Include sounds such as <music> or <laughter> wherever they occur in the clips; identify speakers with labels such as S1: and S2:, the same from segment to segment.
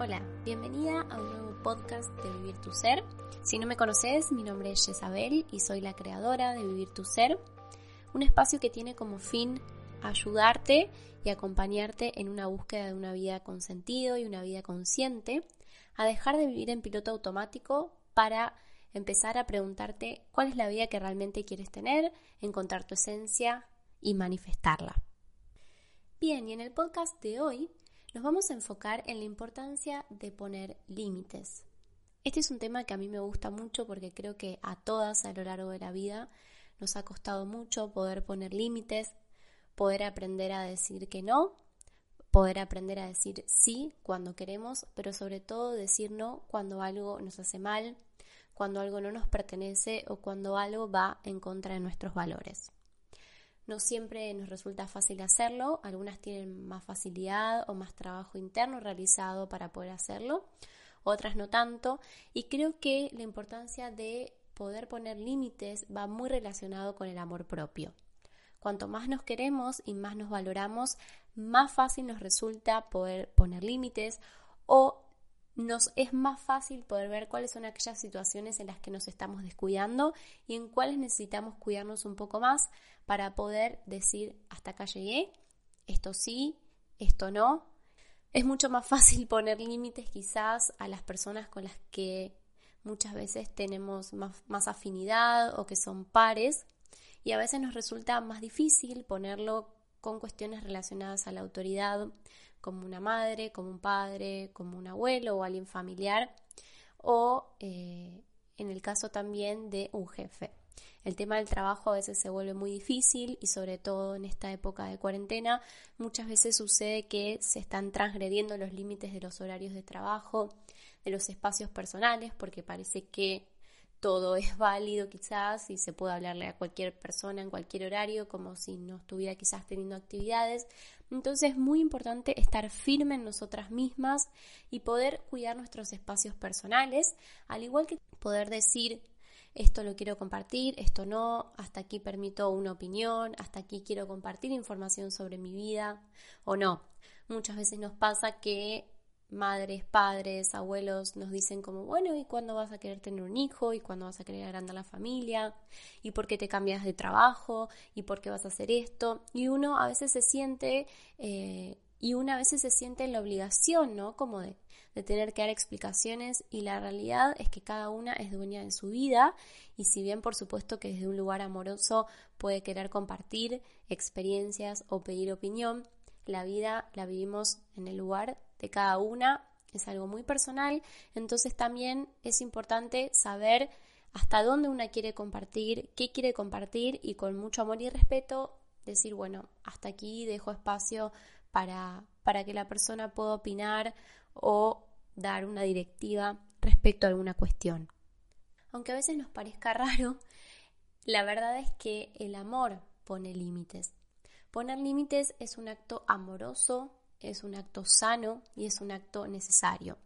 S1: Hola, bienvenida a un nuevo podcast de Vivir tu Ser. Si no me conoces, mi nombre es Jezabel y soy la creadora de Vivir tu Ser, un espacio que tiene como fin ayudarte y acompañarte en una búsqueda de una vida con sentido y una vida consciente, a dejar de vivir en piloto automático para empezar a preguntarte cuál es la vida que realmente quieres tener, encontrar tu esencia y manifestarla. Bien, y en el podcast de hoy nos vamos a enfocar en la importancia de poner límites. Este es un tema que a mí me gusta mucho porque creo que a todas a lo largo de la vida nos ha costado mucho poder poner límites, poder aprender a decir que no, poder aprender a decir sí cuando queremos, pero sobre todo decir no cuando algo nos hace mal, cuando algo no nos pertenece o cuando algo va en contra de nuestros valores. No siempre nos resulta fácil hacerlo, algunas tienen más facilidad o más trabajo interno realizado para poder hacerlo, otras no tanto, y creo que la importancia de poder poner límites va muy relacionado con el amor propio. Cuanto más nos queremos y más nos valoramos, más fácil nos resulta poder poner límites o nos es más fácil poder ver cuáles son aquellas situaciones en las que nos estamos descuidando y en cuáles necesitamos cuidarnos un poco más para poder decir hasta acá llegué, esto sí, esto no. Es mucho más fácil <laughs> poner límites quizás a las personas con las que muchas veces tenemos más, más afinidad o que son pares y a veces nos resulta más difícil ponerlo con cuestiones relacionadas a la autoridad como una madre, como un padre, como un abuelo o alguien familiar, o eh, en el caso también de un jefe. El tema del trabajo a veces se vuelve muy difícil y sobre todo en esta época de cuarentena muchas veces sucede que se están transgrediendo los límites de los horarios de trabajo, de los espacios personales, porque parece que todo es válido quizás y se puede hablarle a cualquier persona en cualquier horario como si no estuviera quizás teniendo actividades. Entonces es muy importante estar firme en nosotras mismas y poder cuidar nuestros espacios personales, al igual que poder decir esto lo quiero compartir, esto no, hasta aquí permito una opinión, hasta aquí quiero compartir información sobre mi vida o no. Muchas veces nos pasa que madres, padres, abuelos nos dicen como, bueno, ¿y cuándo vas a querer tener un hijo? ¿Y cuándo vas a querer agrandar la familia? ¿Y por qué te cambias de trabajo? ¿Y por qué vas a hacer esto? Y uno a veces se siente, eh, y una a veces se siente en la obligación, ¿no? Como de, de tener que dar explicaciones y la realidad es que cada una es dueña de su vida y si bien por supuesto que desde un lugar amoroso puede querer compartir experiencias o pedir opinión, la vida la vivimos en el lugar de cada una, es algo muy personal, entonces también es importante saber hasta dónde una quiere compartir, qué quiere compartir y con mucho amor y respeto decir, bueno, hasta aquí dejo espacio para, para que la persona pueda opinar o dar una directiva respecto a alguna cuestión. Aunque a veces nos parezca <laughs> raro, la verdad es que el amor pone límites. Poner límites es un acto amoroso, es un acto sano y es un acto necesario.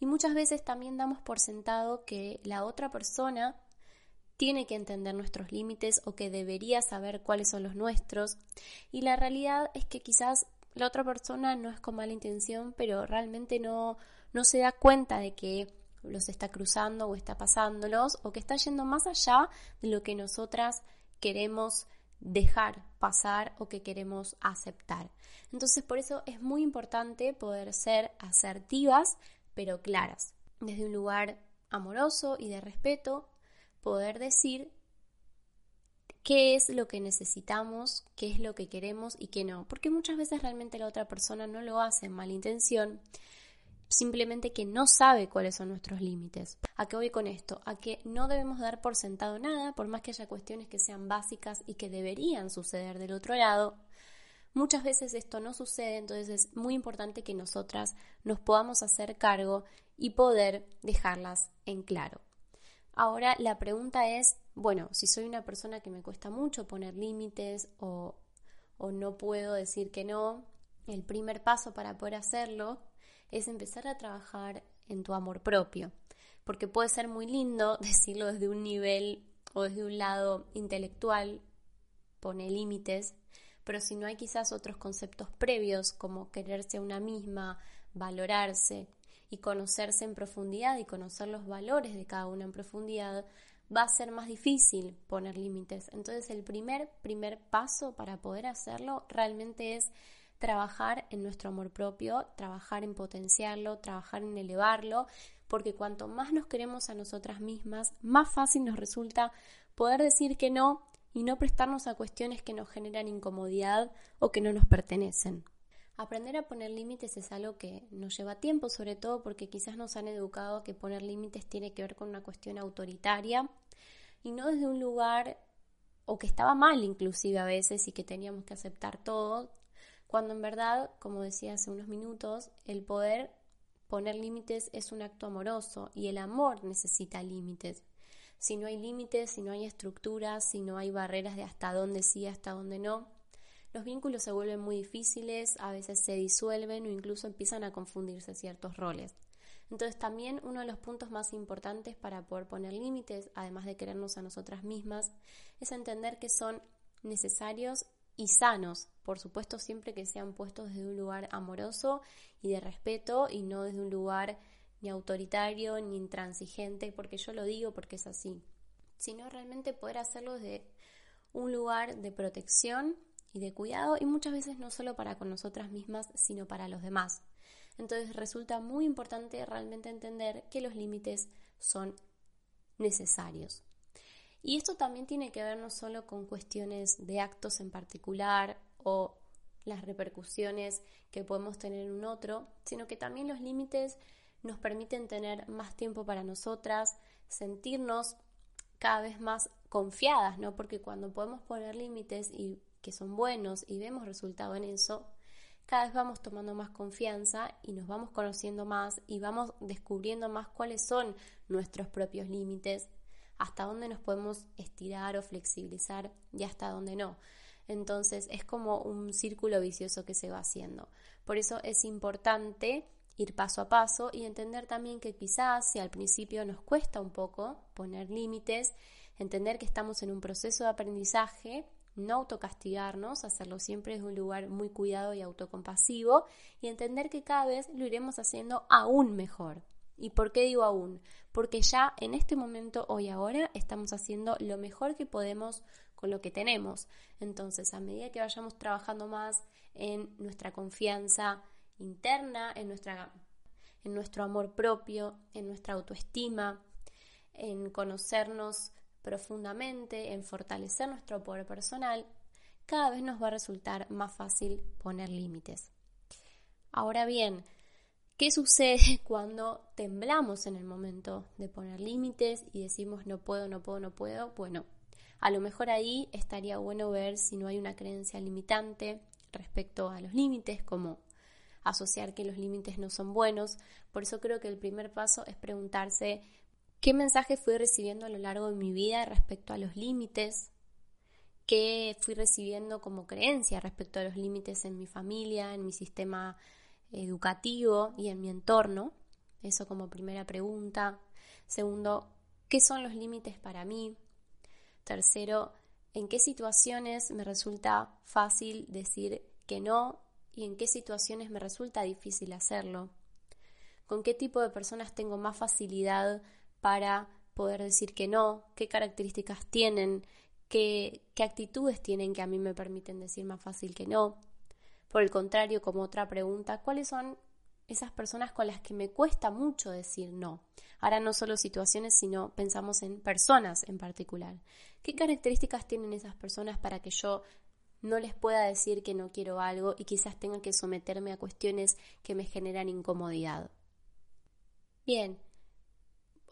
S1: Y muchas veces también damos por sentado que la otra persona tiene que entender nuestros límites o que debería saber cuáles son los nuestros. Y la realidad es que quizás la otra persona no es con mala intención, pero realmente no, no se da cuenta de que los está cruzando o está pasándolos o que está yendo más allá de lo que nosotras queremos dejar pasar o que queremos aceptar. Entonces por eso es muy importante poder ser asertivas pero claras, desde un lugar amoroso y de respeto, poder decir qué es lo que necesitamos, qué es lo que queremos y qué no, porque muchas veces realmente la otra persona no lo hace en mala intención simplemente que no sabe cuáles son nuestros límites. ¿A qué voy con esto? A que no debemos dar por sentado nada, por más que haya cuestiones que sean básicas y que deberían suceder del otro lado. Muchas veces esto no sucede, entonces es muy importante que nosotras nos podamos hacer cargo y poder dejarlas en claro. Ahora la pregunta es, bueno, si soy una persona que me cuesta mucho poner límites o, o no puedo decir que no, el primer paso para poder hacerlo es empezar a trabajar en tu amor propio. Porque puede ser muy lindo <laughs> decirlo desde un nivel o desde un lado intelectual, pone límites, pero si no hay quizás otros conceptos previos como quererse a una misma, valorarse y conocerse en profundidad y conocer los valores de cada uno en profundidad, va a ser más difícil poner límites. Entonces el primer, primer paso para poder hacerlo realmente es trabajar en nuestro amor propio, trabajar en potenciarlo, trabajar en elevarlo, porque cuanto más nos queremos a nosotras mismas, más fácil nos resulta poder decir que no y no prestarnos a cuestiones que nos generan incomodidad o que no nos pertenecen. Aprender a poner límites es algo que nos lleva tiempo, sobre todo porque quizás nos han educado que poner límites tiene que ver con una cuestión autoritaria y no desde un lugar o que estaba mal inclusive a veces y que teníamos que aceptar todo, cuando en verdad, como decía hace unos minutos, el poder poner límites es un acto amoroso y el amor necesita límites. Si no hay límites, si no hay estructuras, si no hay barreras de hasta dónde sí, hasta dónde no, los vínculos se vuelven muy difíciles, a veces se disuelven o incluso empiezan a confundirse ciertos roles. Entonces también uno de los puntos más importantes para poder poner límites, además de querernos a nosotras mismas, es entender que son necesarios y sanos, por supuesto siempre que sean puestos desde un lugar amoroso y de respeto y no desde un lugar ni autoritario ni intransigente, porque yo lo digo porque es así, sino realmente poder hacerlo desde un lugar de protección y de cuidado y muchas veces no solo para con nosotras mismas, sino para los demás. Entonces resulta muy importante realmente entender que los límites son necesarios. Y esto también tiene que ver no solo con cuestiones de actos en particular o las repercusiones que podemos tener en un otro, sino que también los límites nos permiten tener más tiempo para nosotras, sentirnos cada vez más confiadas, ¿no? Porque cuando podemos poner límites y que son buenos y vemos resultado en eso, cada vez vamos tomando más confianza y nos vamos conociendo más y vamos descubriendo más cuáles son nuestros propios límites, hasta dónde nos podemos estirar o flexibilizar y hasta dónde no. Entonces es como un círculo vicioso que se va haciendo. Por eso es importante ir paso a paso y entender también que quizás si al principio nos cuesta un poco poner límites, entender que estamos en un proceso de aprendizaje no autocastigarnos, hacerlo siempre desde un lugar muy cuidado y autocompasivo y entender que cada vez lo iremos haciendo aún mejor. ¿Y por qué digo aún? Porque ya en este momento, hoy ahora, estamos haciendo lo mejor que podemos con lo que tenemos. Entonces, a medida que vayamos trabajando más en nuestra confianza interna, en, nuestra, en nuestro amor propio, en nuestra autoestima, en conocernos profundamente en fortalecer nuestro poder personal, cada vez nos va a resultar más fácil poner límites. Ahora bien, ¿qué sucede <laughs> cuando temblamos en el momento de poner límites y decimos no puedo, no puedo, no puedo? Bueno, a lo mejor ahí estaría bueno ver si no hay una creencia limitante respecto a los límites, como asociar que los límites no son buenos. Por eso creo que el primer paso es preguntarse qué mensaje fui recibiendo a lo largo de mi vida respecto a los límites, qué fui recibiendo como creencia respecto a los límites en mi familia, en mi sistema educativo y en mi entorno. Eso como primera pregunta. Segundo, ¿qué son los límites para mí? Tercero, ¿en qué situaciones me resulta fácil decir que no y en qué situaciones me resulta difícil hacerlo? ¿Con qué tipo de personas tengo más facilidad para poder decir que no, qué características tienen, qué, qué actitudes tienen que a mí me permiten decir más fácil que no. Por el contrario, como otra pregunta, ¿cuáles son esas personas con las que me cuesta mucho decir no? Ahora no solo situaciones, sino pensamos en personas en particular. ¿Qué características tienen esas personas para que yo no les pueda decir que no quiero algo y quizás tenga que someterme a cuestiones que me generan incomodidad? Bien,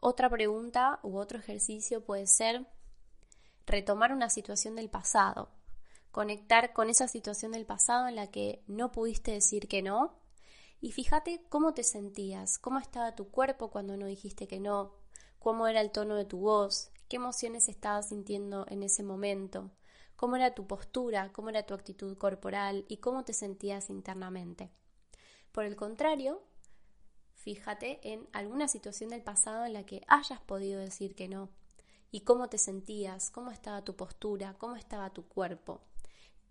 S1: otra pregunta u otro ejercicio puede ser retomar una situación del pasado, conectar con esa situación del pasado en la que no pudiste decir que no y fíjate cómo te sentías, cómo estaba tu cuerpo cuando no dijiste que no, cómo era el tono de tu voz, qué emociones estabas sintiendo en ese momento, cómo era tu postura, cómo era tu actitud corporal y cómo te sentías internamente. Por el contrario, fíjate en alguna situación del pasado en la que hayas podido decir que no y cómo te sentías, cómo estaba tu postura, cómo estaba tu cuerpo.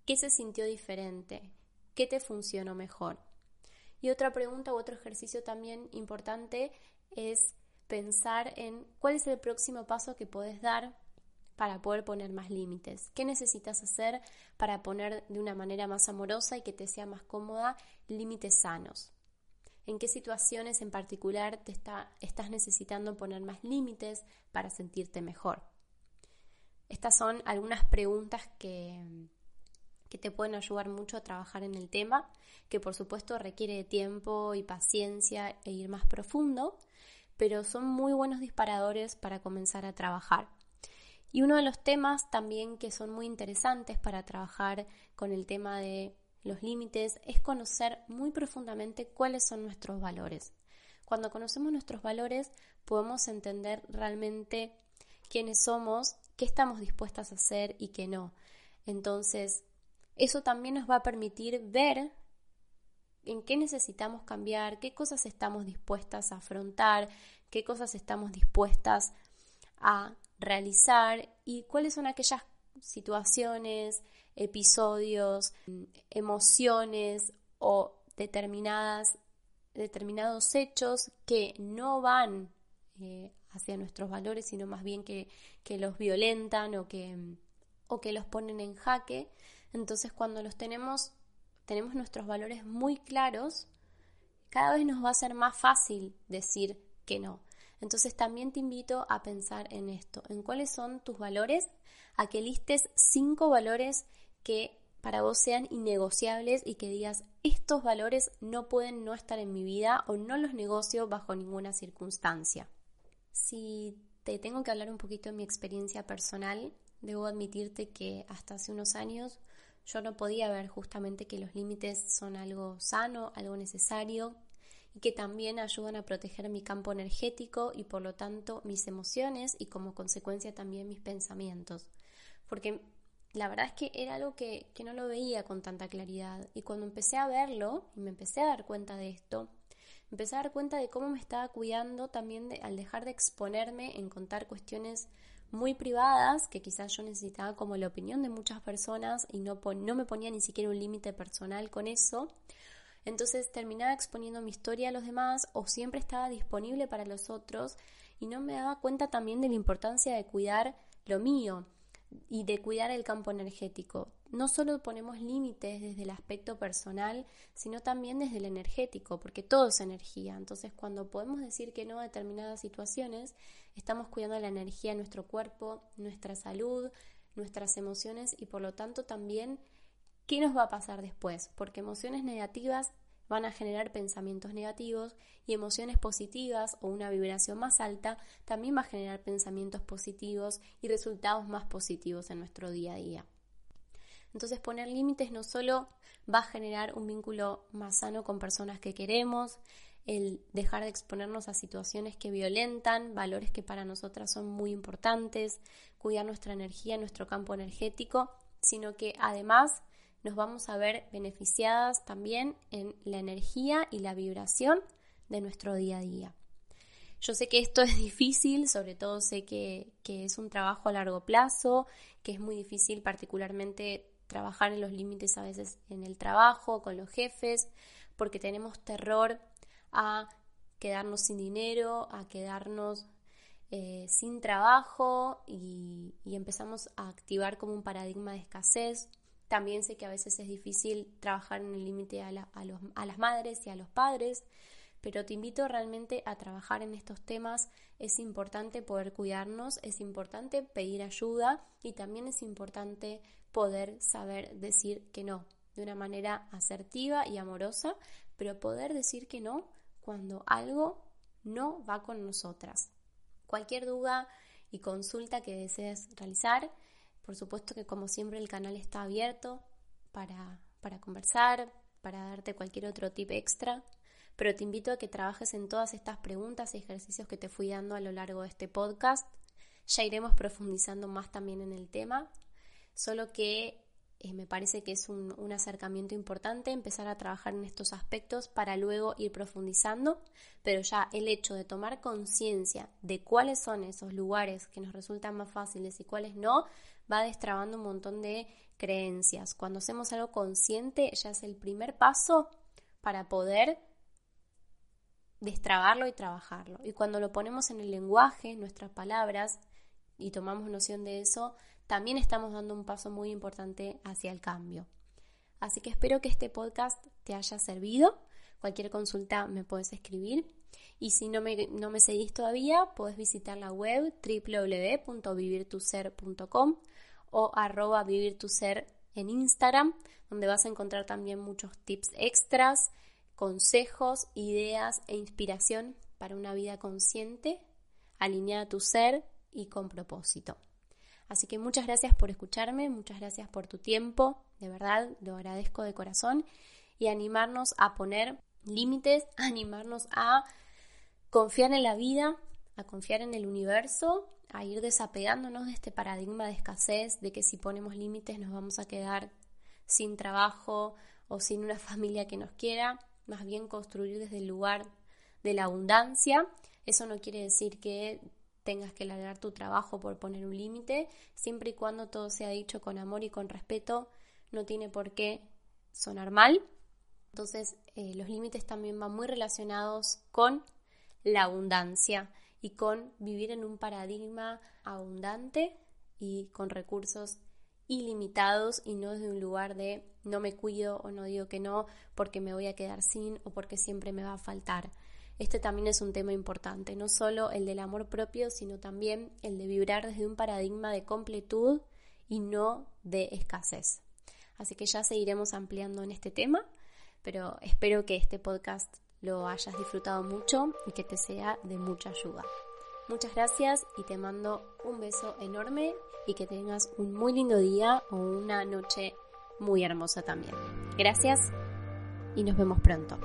S1: ¿Qué se sintió diferente? ¿Qué te funcionó mejor? Y otra pregunta u otro ejercicio también importante es pensar en cuál es el próximo paso que puedes dar para poder poner más límites. ¿Qué necesitas hacer para poner de una manera más amorosa y que te sea más cómoda límites sanos? ¿En qué situaciones en particular te estás necesitando poner más límites para sentirte mejor? Estas son algunas preguntas que, te pueden ayudar mucho a trabajar en el tema, que por supuesto requiere de tiempo y paciencia e ir más profundo, pero son muy buenos disparadores para comenzar a trabajar. Y uno de los temas también que son muy interesantes para trabajar con el tema de los límites es conocer muy profundamente cuáles son nuestros valores. Cuando conocemos nuestros valores podemos entender realmente quiénes somos, qué estamos dispuestas a hacer y qué no. Entonces, eso también nos va a permitir ver en qué necesitamos cambiar, qué cosas estamos dispuestas a afrontar, qué cosas estamos dispuestas a realizar y cuáles son aquellas situaciones, episodios, emociones o determinadas, determinados hechos que no van eh, hacia nuestros valores, sino más bien que, que los violentan o que, o que los ponen en jaque. Entonces cuando los tenemos, tenemos nuestros valores muy claros, cada vez nos va a ser más fácil decir que no. Entonces también te invito a pensar en esto, en cuáles son tus valores, a que listes cinco valores que para vos sean innegociables y que digas, estos valores no pueden no estar en mi vida o no los negocio bajo ninguna circunstancia. Si te tengo que hablar un poquito de mi experiencia personal, debo admitirte que hasta hace unos años yo no podía ver justamente que los límites son algo sano, algo necesario, y que también ayudan a proteger mi campo energético y por lo tanto mis emociones y como consecuencia también mis pensamientos. Porque la verdad es que era algo que, que no lo veía con tanta claridad y cuando empecé a verlo y me empecé a dar cuenta de esto, empecé a dar cuenta de cómo me estaba cuidando también de, al dejar de exponerme en contar cuestiones muy privadas que quizás yo necesitaba como la opinión de muchas personas y no, no me ponía ni siquiera un límite personal con eso. Entonces terminaba exponiendo mi historia a los demás o siempre estaba disponible para los otros y no me daba cuenta también de la importancia de cuidar lo mío y de cuidar el campo energético. No solo ponemos límites desde el aspecto personal, sino también desde el energético, porque todo es energía. Entonces, cuando podemos decir que no a determinadas situaciones, estamos cuidando la energía de nuestro cuerpo, nuestra salud, nuestras emociones y por lo tanto también ¿qué nos va a pasar después? Porque emociones negativas van a generar pensamientos negativos y emociones positivas o una vibración más alta también va a generar pensamientos positivos y resultados más positivos en nuestro día a día. Entonces poner límites no solo va a generar un vínculo más sano con personas que queremos, el dejar de exponernos a situaciones que violentan, valores que para nosotras son muy importantes, cuidar nuestra energía, nuestro campo energético, sino que además nos vamos a ver beneficiadas también en la energía y la vibración de nuestro día a día. Yo sé que esto <laughs> es difícil, sobre todo sé que, es un trabajo a largo plazo, que es muy difícil particularmente trabajar en los límites a veces en el trabajo, con los jefes, porque tenemos terror a quedarnos sin dinero, a quedarnos eh, sin trabajo y empezamos a activar como un paradigma de escasez. También sé que a veces es difícil trabajar en el límite a, las madres y a los padres, pero te invito realmente a trabajar en estos temas. Es importante poder cuidarnos, es importante pedir ayuda y también es importante poder saber decir que no de una manera asertiva y amorosa, pero poder decir que no cuando algo no va con nosotras. Cualquier duda y consulta que desees realizar, por supuesto que como siempre el canal está abierto para, para conversar, para darte cualquier otro tip extra, pero te invito a que trabajes en todas estas preguntas y ejercicios que te fui dando a lo largo de este podcast. Ya iremos profundizando más también en el tema, solo que eh, me parece que es un, un, acercamiento importante empezar a trabajar en estos aspectos para luego ir profundizando, pero ya el hecho de tomar conciencia de cuáles son esos lugares que nos resultan más fáciles y cuáles no, va destrabando un montón de creencias. Cuando hacemos algo consciente ya es el primer paso para poder destrabarlo y trabajarlo. Y cuando lo ponemos en el lenguaje, nuestras palabras, y tomamos noción de eso, también estamos dando un paso muy importante hacia el cambio. Así que espero que este podcast te haya servido. Cualquier consulta me puedes escribir. Y si no me, no me seguís todavía, puedes visitar la web www.vivirtuser.com o arroba vivirtuser en Instagram, donde vas a encontrar también muchos tips extras, consejos, ideas e inspiración para una vida consciente, alineada a tu ser y con propósito. Así que muchas gracias por escucharme, muchas gracias por tu tiempo, de verdad lo agradezco de corazón y animarnos a poner límites, <laughs> animarnos a confiar en la vida, a confiar en el universo, a ir desapegándonos de este paradigma de escasez, de que si ponemos límites nos vamos a quedar sin trabajo o sin una <laughs> familia que nos quiera, más bien construir desde el lugar de la abundancia. Eso no quiere decir que tengas que largar tu trabajo por poner un límite, siempre y cuando todo sea dicho con amor y con respeto, no tiene por qué sonar mal. Entonces, eh, los límites también van muy relacionados con la abundancia y con vivir en un paradigma abundante y con recursos ilimitados y no desde un lugar de no me cuido o no digo que no porque me voy a quedar sin o porque siempre me va a faltar. Este también es un tema importante, no solo el del amor propio, sino también el de vibrar desde un paradigma de completud y no de escasez. Así que ya seguiremos ampliando en este tema, pero espero que este podcast lo hayas disfrutado mucho y que te sea de mucha ayuda. Muchas gracias y te mando un beso enorme y que tengas un muy lindo día o una noche muy hermosa también. Gracias y nos vemos pronto.